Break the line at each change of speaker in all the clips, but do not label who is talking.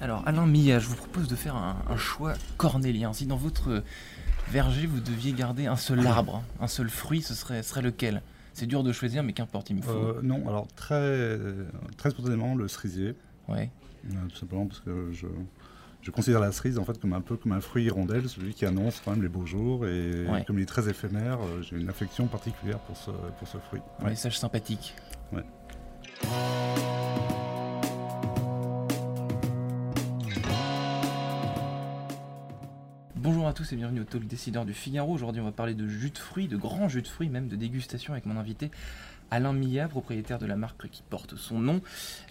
Alors Alain Milla, je vous propose de faire un, un choix cornélien. Si dans votre verger vous deviez garder un seul arbre, un seul fruit, ce serait, serait lequel? C'est dur de choisir, mais qu'importe, il me faut.
Euh, non, alors très, très spontanément, le cerisier.
Ouais.
Euh, tout simplement parce que je, je considère la cerise en fait comme un peu comme un fruit hirondelle, celui qui annonce quand même les beaux jours. Et
Ouais.
comme il est très éphémère, euh, j'ai une affection particulière pour ce, pour ce fruit.
Un
Ouais.
message sympathique.
Ouais.
Bonjour à tous et bienvenue au Talk Décideur du Figaro. Aujourd'hui, on va parler de jus de fruits, de grands jus de fruits, même de dégustation avec mon invité Alain Milla, propriétaire de la marque qui porte son nom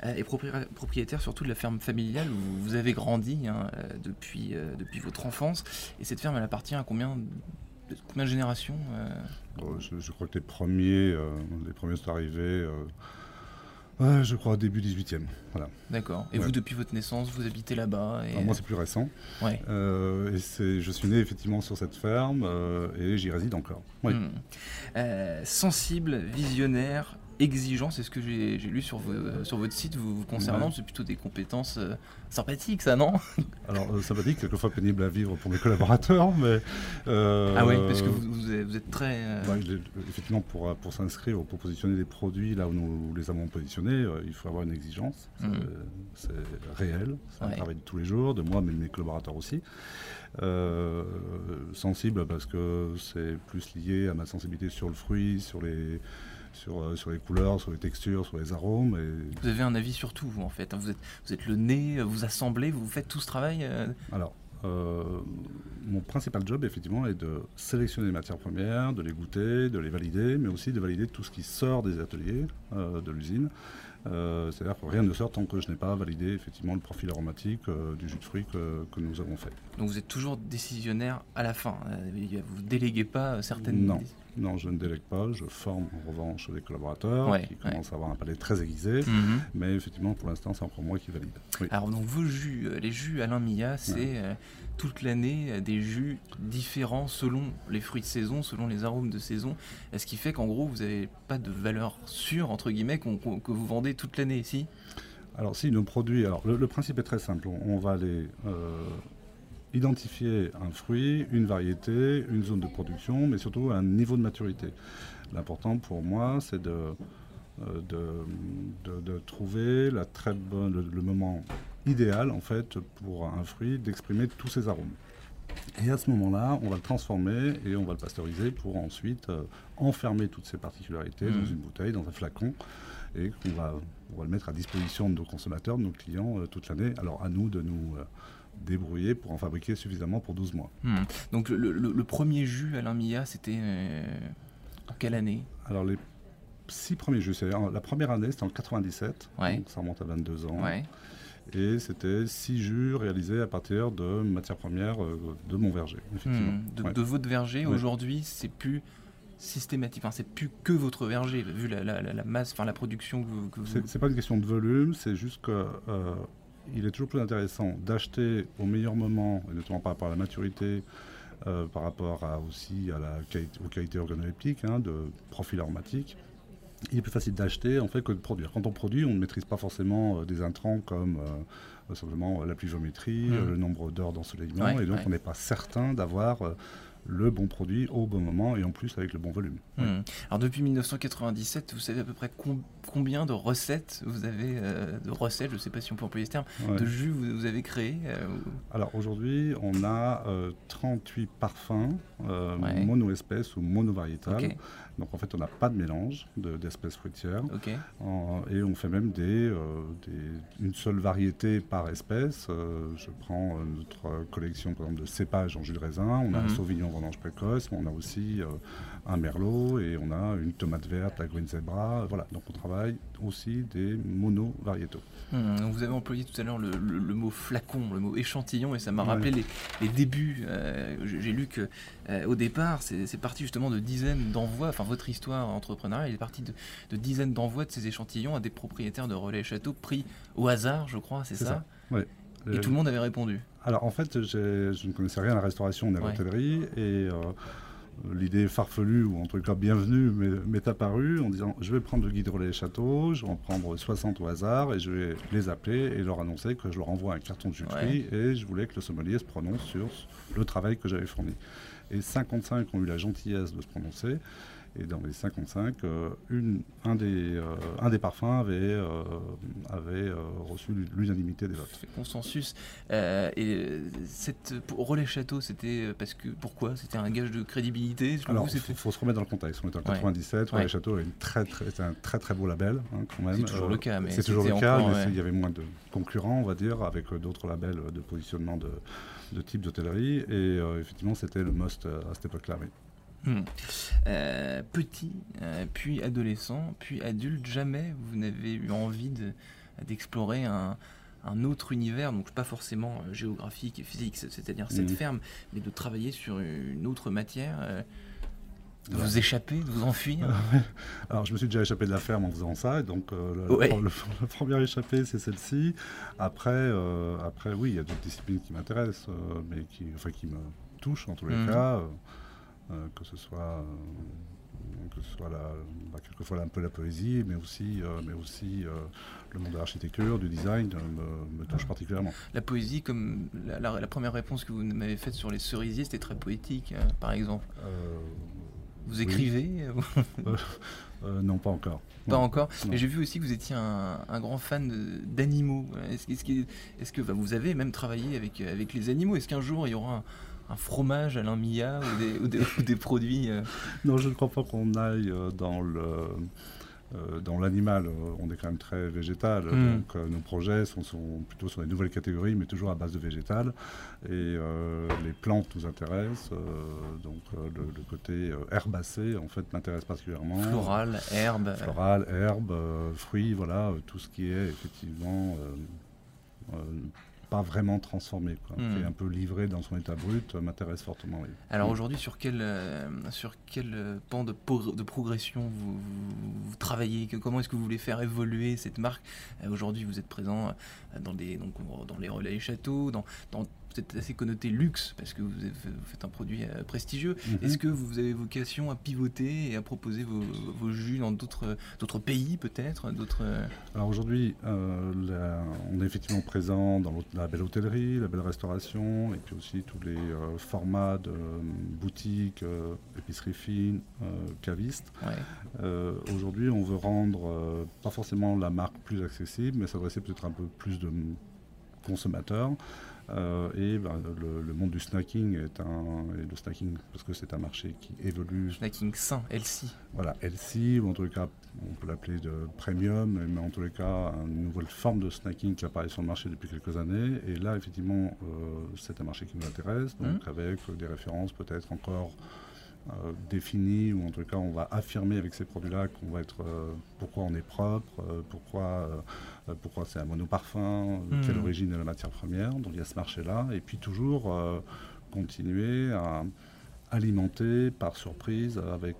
euh, et propri- propriétaire surtout de la ferme familiale où vous avez grandi hein, euh, depuis, euh, depuis votre enfance. Et cette ferme, elle appartient à combien de, combien de générations Euh,
je, crois que les premiers sont arrivés, euh, je crois, début 18e. Voilà.
D'accord. Et
Ouais.
vous, depuis votre naissance, vous habitez là-bas et...
Alors, moi, c'est plus récent.
Ouais.
Euh, et je suis né effectivement sur cette ferme euh, et j'y réside encore. Oui.
Hmm. Euh, sensible, visionnaire, exigeant, c'est ce que j'ai lu sur, vo- sur votre site vous, vous concernant.
Ouais.
C'est plutôt des compétences euh, sympathiques, ça, non?
Alors, euh, sympathique, quelquefois pénible à vivre pour mes collaborateurs, mais. euh,
Ah oui, parce que vous, vous êtes, vous êtes très.
bah, effectivement, pour, pour s'inscrire ou pour positionner des produits là où nous les avons positionnés, il faut avoir une exigence. C'est,
Mhm.
c'est réel, c'est
Ouais.
un travail de tous les jours, de moi, mais de mes collaborateurs aussi. Sensible parce que c'est plus lié à ma sensibilité sur le fruit, sur les, sur, euh, sur les couleurs, sur les textures, sur les arômes. Et
Vous avez un avis sur tout, vous, en fait. Vous êtes, vous êtes le nez, vous assemblez, vous faites tout ce travail. euh,
Alors, euh, mon principal job, effectivement, est de sélectionner les matières premières, de les goûter, de les valider, mais aussi de valider tout ce qui sort des ateliers, euh, de l'usine. Euh, C'est-à-dire que rien ne sort tant que je n'ai pas validé, effectivement, le profil aromatique du jus de fruits que, que nous avons fait.
Donc vous êtes toujours décisionnaire à la fin. Vous déléguez pas certaines.
Non. Non, je ne délègue pas, je forme en revanche des collaborateurs
Ouais,
qui
ouais.
commencent à avoir un palais très aiguisé,
Mhm.
mais effectivement, pour l'instant, c'est encore moi qui valide. Oui.
Alors donc vos jus, euh, les jus Alain Milla, c'est euh, toute l'année euh, des jus différents selon les fruits de saison, selon les arômes de saison. Ce qui fait qu'en gros vous n'avez pas de valeur sûre entre guillemets que vous vendez toute l'année ici.
Alors si nos produits, alors le, le principe est très simple. On, on va aller euh, identifier un fruit, une variété, une zone de production, mais surtout un niveau de maturité. L'important pour moi, c'est de, euh, de, de- de trouver la très bonne, le, le moment idéal en fait pour un fruit d'exprimer tous ses arômes. Et à ce moment-là, on va le transformer et on va le pasteuriser pour ensuite euh, enfermer toutes ces particularités dans une bouteille, dans un flacon, et qu'on va, on va le mettre à disposition de nos consommateurs, de nos clients euh, toute l'année. Alors à nous de nous euh, débrouiller pour en fabriquer suffisamment pour 12 mois.
Hmm. Donc le, le- le premier jus Alain Milla, c'était euh, en quelle année?
Alors les six premiers jus, c'est en- la première année c'était en 97,
Ouais.
donc ça remonte à 22 ans,
Ouais.
et c'était six jus réalisés à partir de matières premières euh, de mon verger, effectivement.
Hmm. De,
Ouais.
de votre verger, aujourd'hui c'est plus systématique, enfin c'est plus que votre verger vu la, la- la- la masse, enfin la production que vous. vous-
C'est c'est pas une question de volume, c'est juste que euh, il est toujours plus intéressant d'acheter au meilleur moment, et notamment par rapport à la maturité, euh, par rapport à, aussi à la qualité, aux qualités organoleptiques, hein, de profil aromatique. Il est plus facile d'acheter en fait que de produire. Quand on produit, on ne maîtrise pas forcément euh, des intrants comme euh, simplement la pluviométrie, euh, le nombre d'heures d'ensoleillement,
Ouais,
et donc
ouais.
on n'est pas certain d'avoir le bon produit au bon moment et en plus avec le bon volume.
Hmm. Alors depuis 1997, vous savez à peu près com- combien de recettes vous avez, euh, de recettes, je ne sais pas si on peut employer ce terme,
Ouais.
de jus vous, vous avez créé euh,
Alors aujourd'hui, on a euh, 38 parfums euh,
Ouais.
mono-espèces ou mono-variétales. Donc en fait, on n'a pas de mélange de- d'espèces fruitières. En- et on fait même des, des- une seule variété par espèce. Je prends notre collection par exemple de cépages en jus de raisin. On a
Mhm.
un sauvignon vendange précoce, mais on a aussi euh, un merlot et on a une tomate verte, la green zebra. Voilà, donc on travaille aussi des mono-variétaux.
Hmm, vous avez employé tout à l'heure le, le- le mot flacon, le mot échantillon, et ça m'a
Ouais.
rappelé les, les débuts. Euh, J'ai lu que euh, au départ, c'est parti justement de dizaines d'envois. Enfin, votre histoire entrepreneuriale est partie de, de dizaines d'envois de ces échantillons à des propriétaires de relais châteaux pris au hasard, je crois, c'est
C'est
ça,
ça. Ouais.
Et
Euh,
tout le monde avait répondu.
Alors en fait, je ne connaissais rien à la restauration ni à
Ouais.
l'hôtellerie et euh, l'idée farfelue, ou en tout cas bienvenue, m'est apparue en disant je vais prendre le guide relais château, je vais en prendre 60 au hasard et je vais les appeler et leur annoncer que je leur envoie un carton de jus de fruits et je voulais que le sommelier se prononce sur le travail que j'avais fourni. Et 55 ont eu la gentillesse de se prononcer. Et dans les 55, euh, une, un, des, euh, un des parfums avait, euh, avait reçu l'unanimité des votes.
Consensus. et cette, pour Relais Château, c'était parce que pourquoi? C'était un gage de crédibilité?
Alors, il faut, se remettre dans le contexte. On est en 97. Relais Château est une très, très, un très très beau label hein, quand même.
C'est toujours le cas.
C'est toujours le cas, mais il y avait moins de concurrents, on va dire, avec d'autres labels de positionnement de, de type d'hôtellerie. Et effectivement, c'était le must à cette époque-là. Oui.
Hmm. Euh, petit, euh, puis adolescent, puis adulte, jamais vous n'avez eu envie d'explorer un, autre univers, donc pas forcément euh, géographique et physique, c'est-à-dire cette hmm. ferme, mais de travailler sur une autre matière, de vous échapper, de vous enfuir.
Alors je me suis déjà échappé de la ferme en faisant ça, donc le, premier échappé c'est celle-ci. Après, après oui, il y a d'autres disciplines qui m'intéressent, mais qui, enfin, qui me touchent en tous les hmm. cas. Euh, que ce soit euh, que ce soit la, bah, quelquefois un peu la poésie, mais aussi, euh, mais aussi le monde de l'architecture, du design me, touche particulièrement.
La poésie, comme la, première réponse que vous m'avez faite sur les cerisiers, c'était très poétique, par exemple. vous écrivez?
Non, pas encore.
Pas encore. Mais j'ai vu aussi que vous étiez un, grand fan d'animaux. Est-ce est que, vous avez même travaillé avec, avec les animaux? Est-ce qu'un jour il y aura un, un fromage à l'Amia ou des, ou des, produits euh.
Non, je ne crois pas qu'on aille euh, dans le. Euh, dans l'animal, on est quand même très végétal, hmm. donc nos projets sont, sont, plutôt sur des nouvelles catégories, mais toujours à base de végétal. Et les plantes nous intéressent, donc le, côté herbacé en fait m'intéresse particulièrement.
Floral, herbe.
Floral, herbe, fruits, voilà, tout ce qui est effectivement pas vraiment transformé. Quoi. Hmm. un peu livré dans son état brut euh, m'intéresse fortement.
Alors aujourd'hui, sur quel, euh, sur quel euh, pan de, de progression vous, vous, travaillez? Comment est-ce que vous voulez faire évoluer cette marque? Aujourd'hui, vous êtes présent dans, des, donc, dans les relais châteaux, dans, dans peut-être assez connoté luxe parce que vous, faites un produit prestigieux. Mhm. Est-ce que vous avez vocation à pivoter et à proposer vos, jus dans d'autres pays peut-être d'autres
Alors aujourd'hui, euh, on est effectivement présent dans la belle hôtellerie, la belle restauration et puis aussi tous les formats de boutiques, épicerie fine, cavistes. aujourd'hui, on veut rendre pas forcément la marque plus accessible, mais s'adresser peut-être un peu plus de consommateurs. Euh, et ben, le, monde du snacking est un. le snacking, parce que c'est un marché qui évolue.
Snacking sain, healthy.
Voilà, healthy, ou en tous les cas, on peut l'appeler de premium, mais en tous les cas, une nouvelle forme de snacking qui apparaît sur le marché depuis quelques années. Et là, effectivement, euh, c'est un marché qui nous intéresse, donc mmh. avec des références peut-être encore euh, défini, ou en tout cas on va affirmer avec ces produits-là qu'on va être euh, pourquoi on est propre, euh, pourquoi, pourquoi c'est un monoparfum, mmh. quelle origine est la matière première. Donc il y a ce marché-là, et puis toujours continuer à alimenter par surprise avec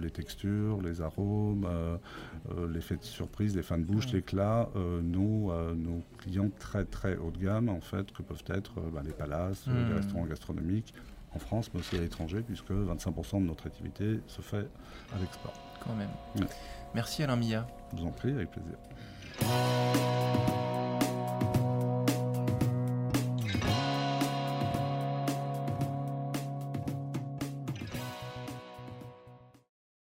les textures, les arômes, l'effet de surprise, les fins de bouche, l'éclat, nos, nos, clients très très haut de gamme en fait que peuvent être bah, les palaces, les mmh. restaurants gastronomiques en France, mais aussi à l'étranger, puisque 25% de notre activité se fait à l'export.
Quand même. Merci Alain Mia.
Je vous en prie, avec plaisir.